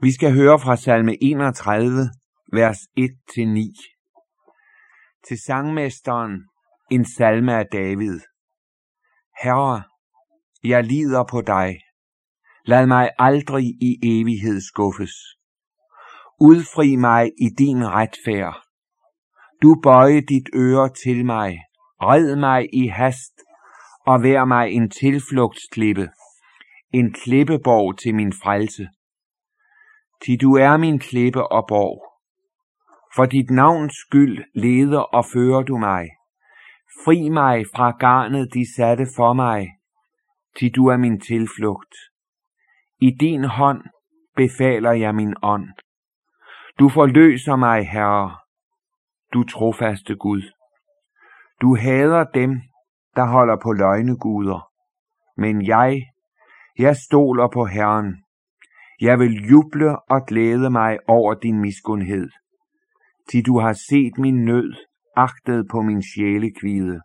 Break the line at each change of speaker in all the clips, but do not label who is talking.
Vi skal høre fra salme 31, vers 1-9. Til sangmesteren en salme af David. Herre, jeg lider på dig. Lad mig aldrig i evighed skuffes. Udfri mig i din retfærd. Du bøje dit øre til mig. Red mig i hast og vær mig en tilflugtsklippe, en klippeborg til min frelse. Ti du er min klippe og borg. For dit navns skyld leder og fører du mig. Fri mig fra garnet, de satte for mig, ti du er min tilflugt. I din hånd befaler jeg min ånd. Du forløser mig, Herre, du trofaste Gud. Du hader dem, der holder på løgneguder. Men jeg, jeg stoler på Herren. Jeg vil juble og glæde mig over din miskundhed. Til du har set min nød, agtet på min sjælekvide.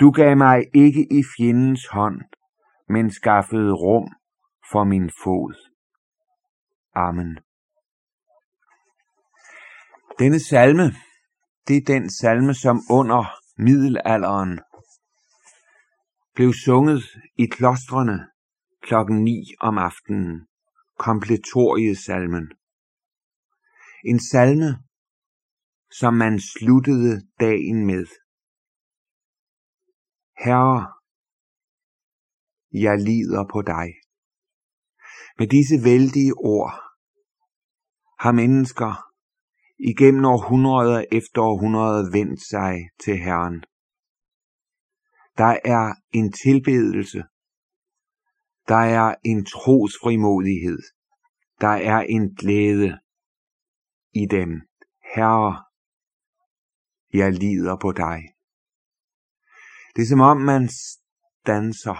Du gav mig ikke i fjendens hånd, men skaffede rum for min fod. Amen. Denne salme, det er den salme, som under middelalderen blev sunget i klostrene klokken 9 om aftenen, kompletoriesalmen. En salme, som man sluttede dagen med. Herre, jeg lider på dig. Med disse vældige ord har mennesker igennem århundreder efter århundreder vendt sig til Herren. Der er en tilbedelse. Der er en trosfrimodighed. Der er en glæde i dem. Herre, jeg lider på dig. Det er som om man danser,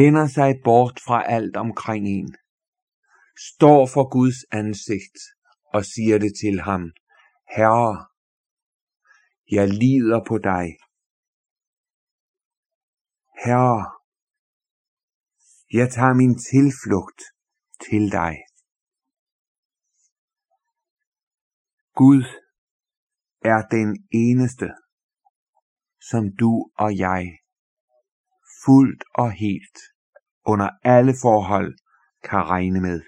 vender sig bort fra alt omkring en, står for Guds ansigt og siger det til ham, Herre, jeg lider på dig. Herre, jeg tager min tilflugt til dig. Gud er den eneste, som du og jeg fuldt og helt under alle forhold kan regne med.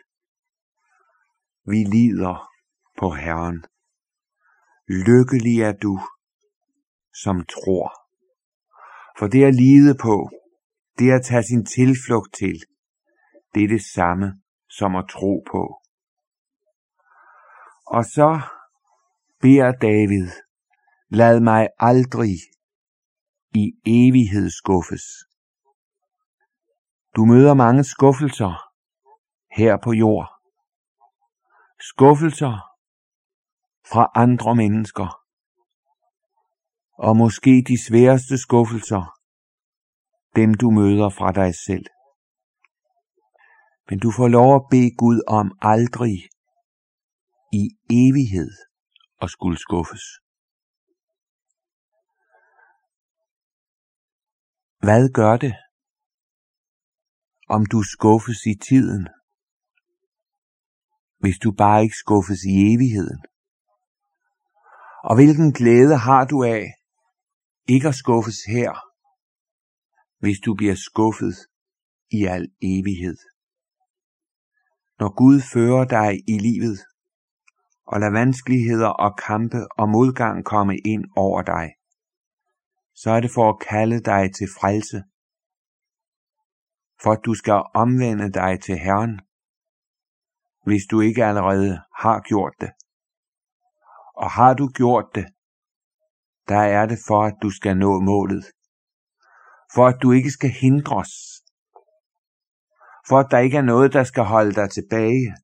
Vi lider på Herren. Lykkelig er du, som tror. For det at lide på, det at tage sin tilflugt til, det er det samme som at tro på. Og så beder David, lad mig aldrig i evighed skuffes. Du møder mange skuffelser her på jord. Skuffelser fra andre mennesker. Og måske de sværeste skuffelser, dem du møder fra dig selv. Men du får lov at bede Gud om aldrig i evighed at skulle skuffes. Hvad gør det, om du skuffes i tiden, hvis du bare ikke skuffes i evigheden? Og hvilken glæde har du af ikke at skuffes her, hvis du bliver skuffet i al evighed? Når Gud fører dig i livet, og lader vanskeligheder og kampe og modgang komme ind over dig, så er det for at kalde dig til frelse, for at du skal omvende dig til Herren, hvis du ikke allerede har gjort det. Og har du gjort det, der er det for, at du skal nå målet. For at du ikke skal hindres. For at der ikke er noget, der skal holde dig tilbage.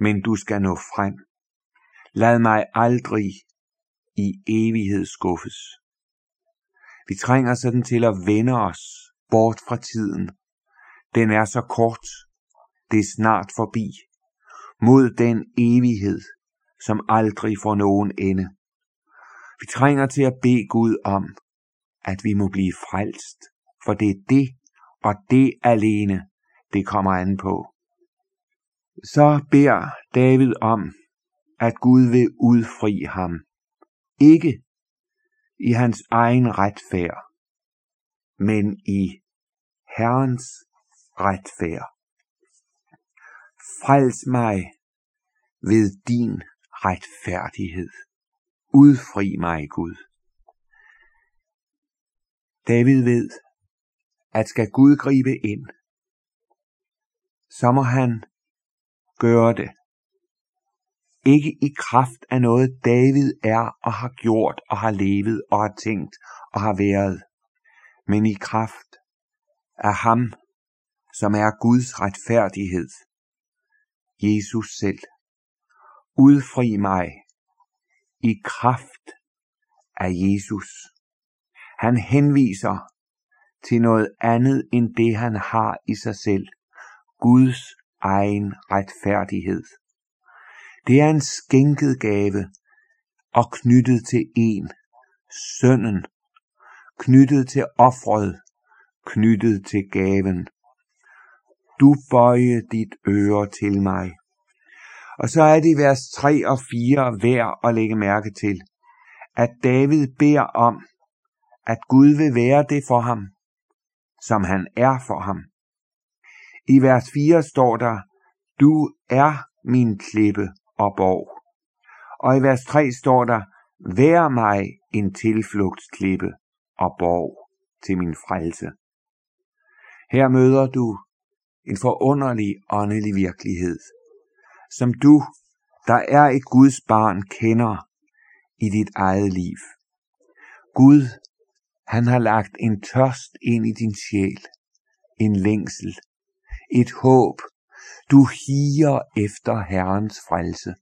Men du skal nå frem. Lad mig aldrig i evighed skuffes. Vi trænger sådan til at vende os bort fra tiden. Den er så kort. Det er snart forbi. Mod den evighed, som aldrig får nogen ende. Vi trænger til at bede Gud om, at vi må blive frelst, for det er det og det alene, det kommer an på. Så beder David om, at Gud vil udfri ham. Ikke i hans egen retfærd, men i Herrens retfærd. Frels mig ved din retfærdighed. Udfri mig, Gud. David ved, at skal Gud gribe ind, så må han gøre det. Ikke i kraft af noget David er og har gjort og har levet og har tænkt og har været, men i kraft af ham, som er Guds retfærdighed, Jesus selv. Udfri mig i kraft af Jesus. Han henviser til noget andet end det, han har i sig selv. Guds egen retfærdighed. Det er en skænket gave og knyttet til en, sønnen, knyttet til offret, knyttet til gaven. Du bøje dit øre til mig. Og så er det i vers 3 og 4 værd at lægge mærke til, at David beder om, at Gud vil være det for ham, som han er for ham. I vers 4 står der, du er min klippe og borg. Og i vers 3 står der, vær mig en tilflugtsklippe og borg til min frelse. Her møder du en forunderlig åndelig virkelighed, som du, der er et Guds barn, kender i dit eget liv. Gud, han har lagt en tørst ind i din sjæl, en længsel, et håb. Du higer efter Herrens frelse.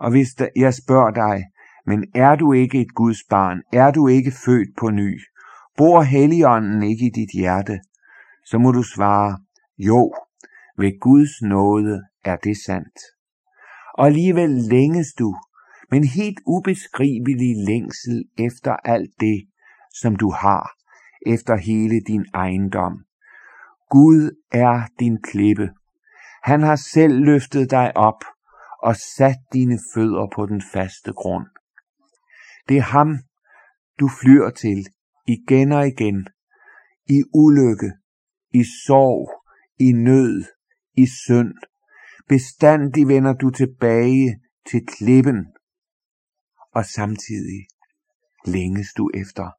Og hvis jeg spørger dig, men er du ikke et Guds barn? Er du ikke født på ny? Bor Helligånden ikke i dit hjerte? Så må du svare, jo, ved Guds nåde er det sandt. Og alligevel længes du, men helt ubeskrivelig længsel efter alt det, som du har, efter hele din ejendom. Gud er din klippe. Han har selv løftet dig op og sat dine fødder på den faste grund. Det er ham, du flyr til igen og igen, i ulykke, i sorg, i nød, i synd. Bestandig vender du tilbage til klippen, og samtidig længes du efter,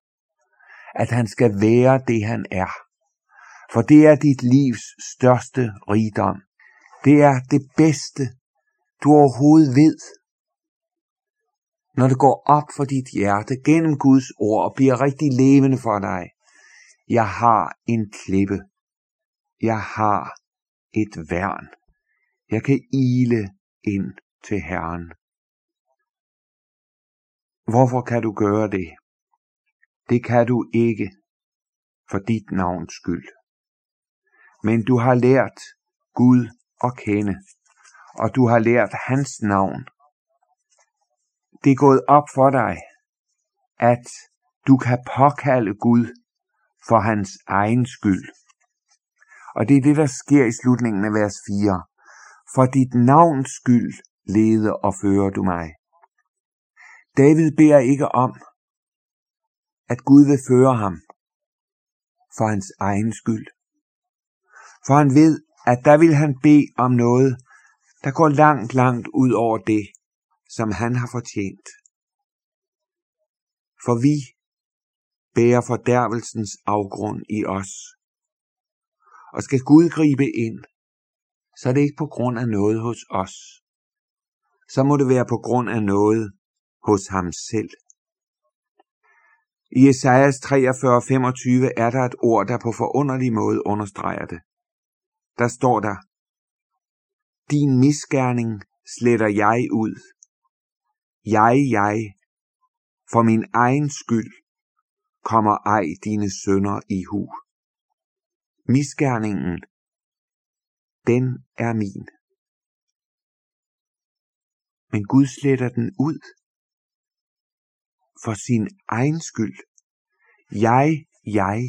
at han skal være det, han er. For det er dit livs største rigdom. Det er det bedste, du overhovedet ved. Når det går op for dit hjerte gennem Guds ord og bliver rigtig levende for dig. Jeg har en klippe. Jeg har et værn. Jeg kan ile ind til Herren. Hvorfor kan du gøre det? Det kan du ikke for dit navns skyld. Men du har lært Gud at kende, og du har lært hans navn. Det er gået op for dig, at du kan påkalde Gud for hans egen skyld. Og det er det, der sker i slutningen af vers 4. For dit navns skyld leder og fører du mig. David beder ikke om, at Gud vil føre ham for hans egen skyld. For han ved, at der vil han bede om noget, der går langt, langt ud over det, som han har fortjent. For vi bærer fordærvelsens afgrund i os. Og skal Gud gribe ind, så er det ikke på grund af noget hos os. Så må det være på grund af noget hos ham selv. I Esajas 43:25 er der et ord, der på forunderlig måde understreger det. Der står der, Din misgerning sletter jeg ud. Jeg, jeg, for min egen skyld, kommer ej dine sønder i hu. Misgerningen, den er min. Men Gud sletter den ud for sin egen skyld. Jeg, jeg,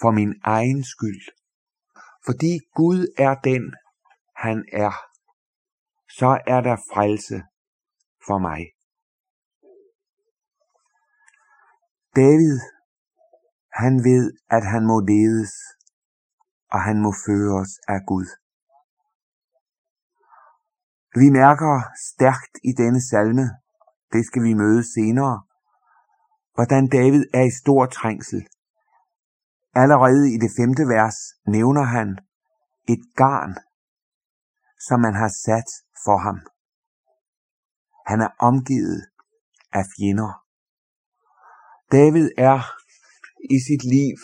for min egen skyld. Fordi Gud er den, han er. så er der frelse for mig. David, han ved, at han må ledes, og han må føres af Gud. Vi mærker stærkt i denne salme, det skal vi møde senere, hvordan David er i stor trængsel. Allerede i det femte vers nævner han et garn, som man har sat for ham. Han er omgivet af fjender. David er i sit liv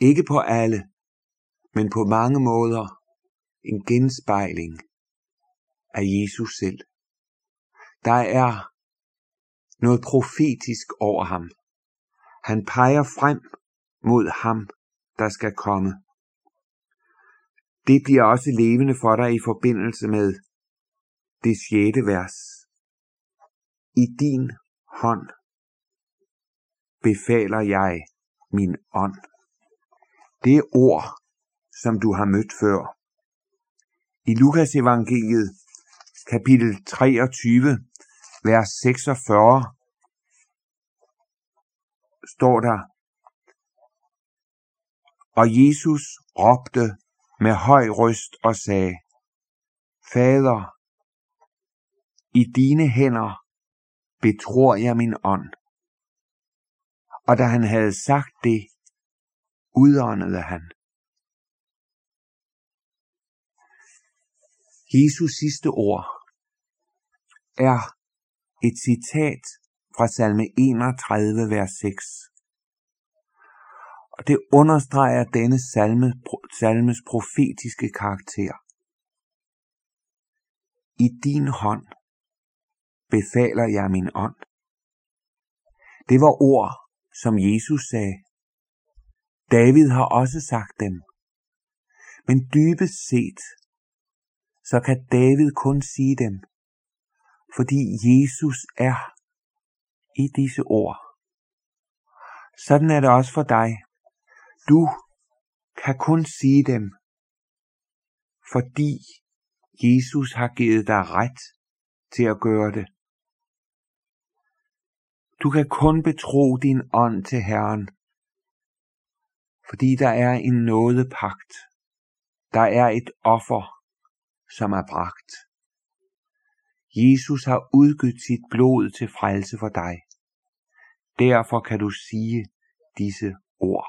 ikke på alle, men på mange måder en genspejling af Jesus selv. Der er noget profetisk over ham. Han peger frem mod ham, der skal komme. Det bliver også levende for dig i forbindelse med det sjette vers. I din hånd befaler jeg min ånd. Det er ord, som du har mødt før. I Lukas evangeliet, kapitel 23, vers 46, står der, og Jesus råbte med høj røst og sagde, Fader, i dine hænder betror jeg min ånd. Og da han havde sagt det, udåndede han. Jesus sidste ord er et citat fra salme 31, vers 6. Og det understreger denne salme, salmes profetiske karakter. I din hånd befaler jeg min ånd. Det var ord, som Jesus sagde. David har også sagt dem. Men dybest set, så kan David kun sige dem, fordi Jesus er i disse ord. Sådan er det også for dig. Du kan kun sige dem, fordi Jesus har givet dig ret til at gøre det. Du kan kun betro din ånd til Herren, fordi der er en nådepagt. Der er et offer, som er bragt. Jesus har udgivet sit blod til frelse for dig. Derfor kan du sige disse ord.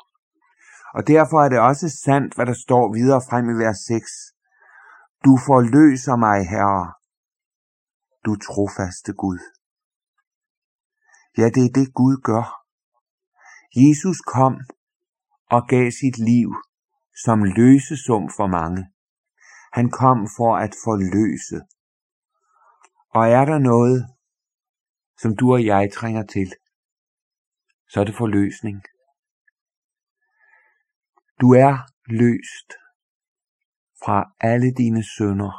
Og derfor er det også sandt, hvad der står videre frem i vers 6. Du forløser mig, Herre, du trofaste Gud. Ja, det er det Gud gør. Jesus kom og gav sit liv som løsesum for mange. Han kom for at forløse. Og er der noget, som du og jeg trænger til, så er det forløsning. Du er løst fra alle dine sønder.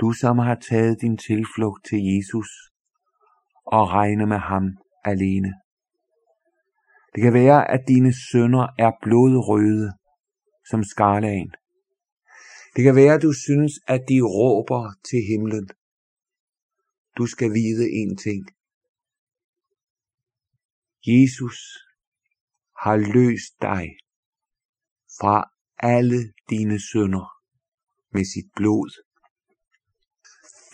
Du som har taget din tilflugt til Jesus og regner med ham alene. Det kan være, at dine sønder er blodrøde som skarlagen. Det kan være, at du synes, at de råber til himlen. Du skal vide en ting. Jesus har løst dig fra alle dine sønder med sit blod.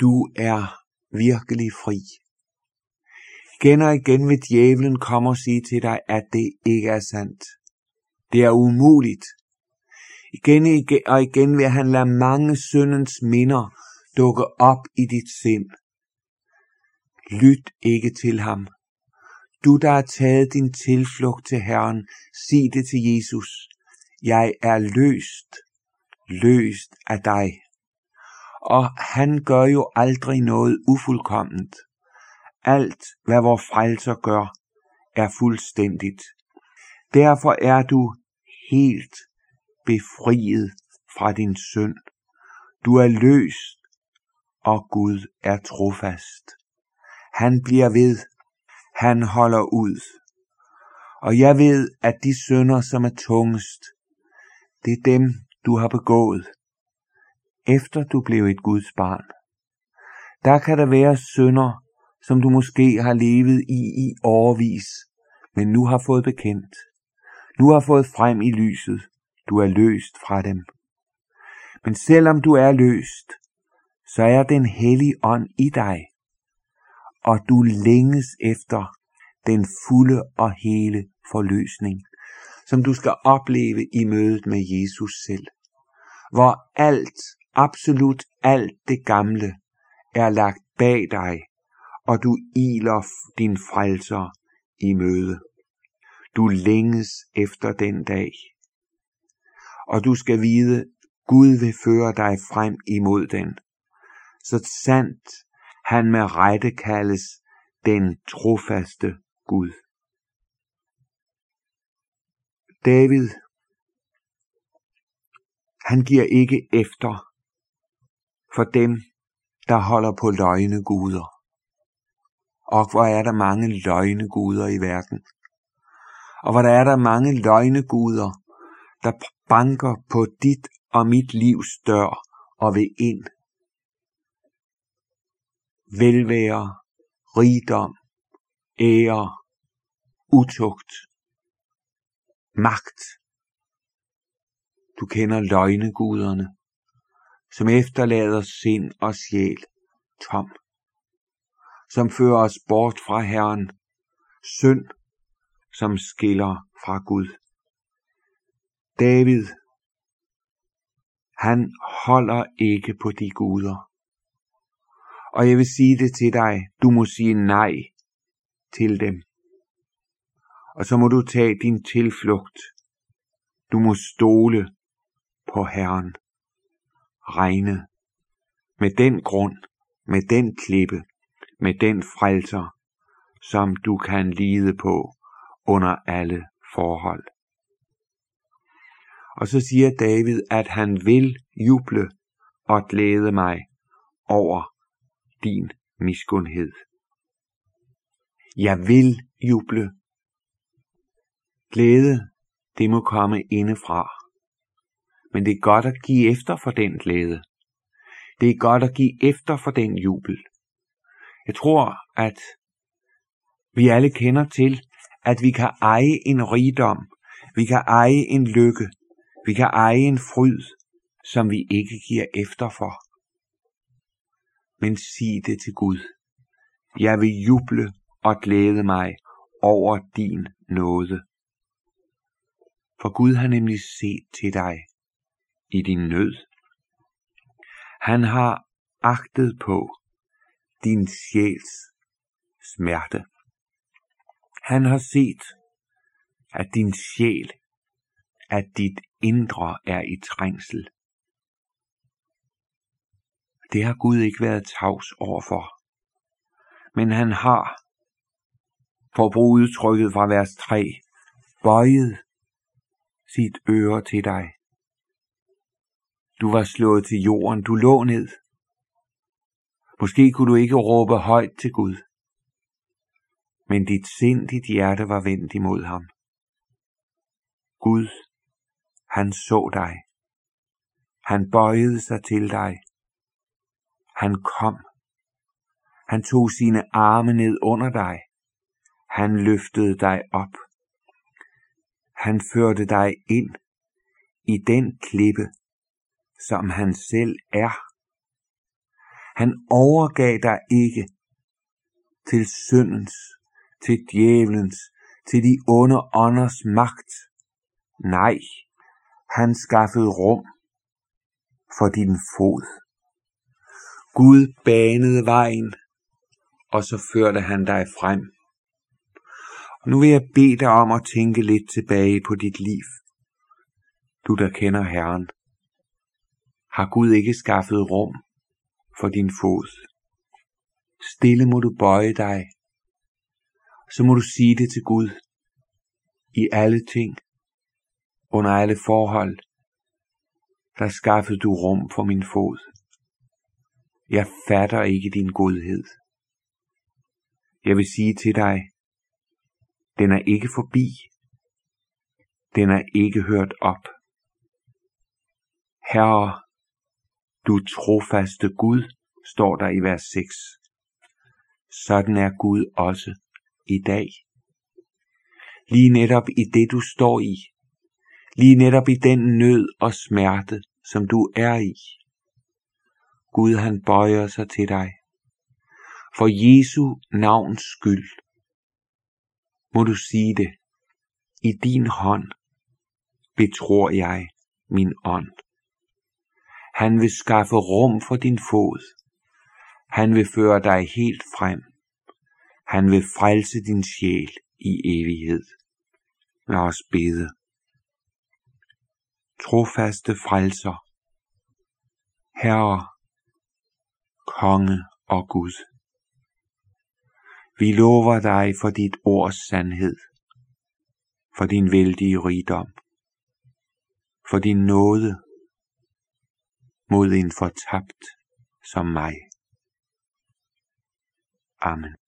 Du er virkelig fri. Igen og igen vil djævlen komme og sige til dig, at det ikke er sandt. Det er umuligt. Igen og igen vil han lade mange syndens minder dukke op i dit sind. Lyt ikke til ham. Du, der har taget din tilflugt til Herren, sig det til Jesus. Jeg er løst, løst af dig. Og han gør jo aldrig noget ufuldkomment. Alt, hvad vor frelser gør, er fuldstændigt. Derfor er du helt befriet fra din synd. Du er løst, og Gud er trofast. Han bliver ved. Han holder ud. Og jeg ved, at de synder, som er tungest, det er dem, du har begået, efter du blev et Guds barn. Der kan der være synder, som du måske har levet i i årvis, men nu har fået bekendt. Nu har fået frem i lyset. Du er løst fra dem. Men selvom du er løst, så er den hellige ånd i dig, og du længes efter den fulde og hele forløsning, som du skal opleve i mødet med Jesus selv, hvor alt, absolut alt det gamle, er lagt bag dig, og du iler din frelser i møde. Du længes efter den dag. Og du skal vide, Gud vil føre dig frem imod den. Så sandt han med rette kaldes den trofaste Gud. David, han giver ikke efter for dem, der holder på løgneguder. Og hvor er der mange løgneguder i verden. Og hvor der er der mange løgneguder, der banker på dit og mit livs dør og vil ind. Velvære, rigdom, ære, utugt, magt. Du kender løgneguderne, som efterlader sind og sjæl tom, som fører os bort fra Herren, synd, som skiller fra Gud. David, han holder ikke på de guder. Og jeg vil sige det til dig, du må sige nej til dem. Og så må du tage din tilflugt. Du må stole på Herren. Regne med den grund, med den klippe, med den frelser, som du kan lide på under alle forhold. Og så siger David, at han vil juble og glæde mig over din miskundhed. Jeg vil juble. Glæde, det må komme indefra. Men det er godt at give efter for den glæde. Det er godt at give efter for den jubel. Jeg tror, at vi alle kender til, at vi kan eje en rigdom, vi kan eje en lykke, vi kan eje en fryd, som vi ikke giver efter for. Men sig det til Gud. Jeg vil juble og glæde mig over din nåde. For Gud har nemlig set til dig i din nød. Han har agtet på din sjæls smerte. Han har set, at din sjæl, at dit indre er i trængsel. Det har Gud ikke været tavs overfor. Men han har, for at bruge udtrykket fra vers 3, bøjet sit øre til dig. Du var slået til jorden, du lå ned. Måske kunne du ikke råbe højt til Gud, men dit sind, dit hjerte var vendt imod ham. Gud, han så dig. Han bøjede sig til dig. Han kom. Han tog sine arme ned under dig. Han løftede dig op. Han førte dig ind i den klippe, som han selv er. Han overgav dig ikke til syndens, til djævelens, til de onde ånders magt. Nej, han skaffede rum for din fod. Gud banede vejen, og så førte han dig frem. Og nu vil jeg bede dig om at tænke lidt tilbage på dit liv. Du der kender Herren. Har Gud ikke skaffet rum for din fod? Stille må du bøje dig. Så må du sige det til Gud i alle ting under alle forhold, der skaffede du rum for min fod. Jeg fatter ikke din godhed. Jeg vil sige til dig, den er ikke forbi. Den er ikke hørt op. Herre, du trofaste Gud, står der i vers 6. Sådan er Gud også i dag. Lige netop i det du står i. Lige netop i den nød og smerte, som du er i. Gud han bøjer sig til dig. For Jesu navns skyld må du sige det. I din hånd betror jeg min ånd. Han vil skaffe rum for din fod. Han vil føre dig helt frem. Han vil frelse din sjæl i evighed. Lad os bede. Trofaste frelser, Herre, Konge og Gud. Vi lover dig for dit ords sandhed, for din vældige rigdom, for din nåde mod en fortabt som mig. Amen.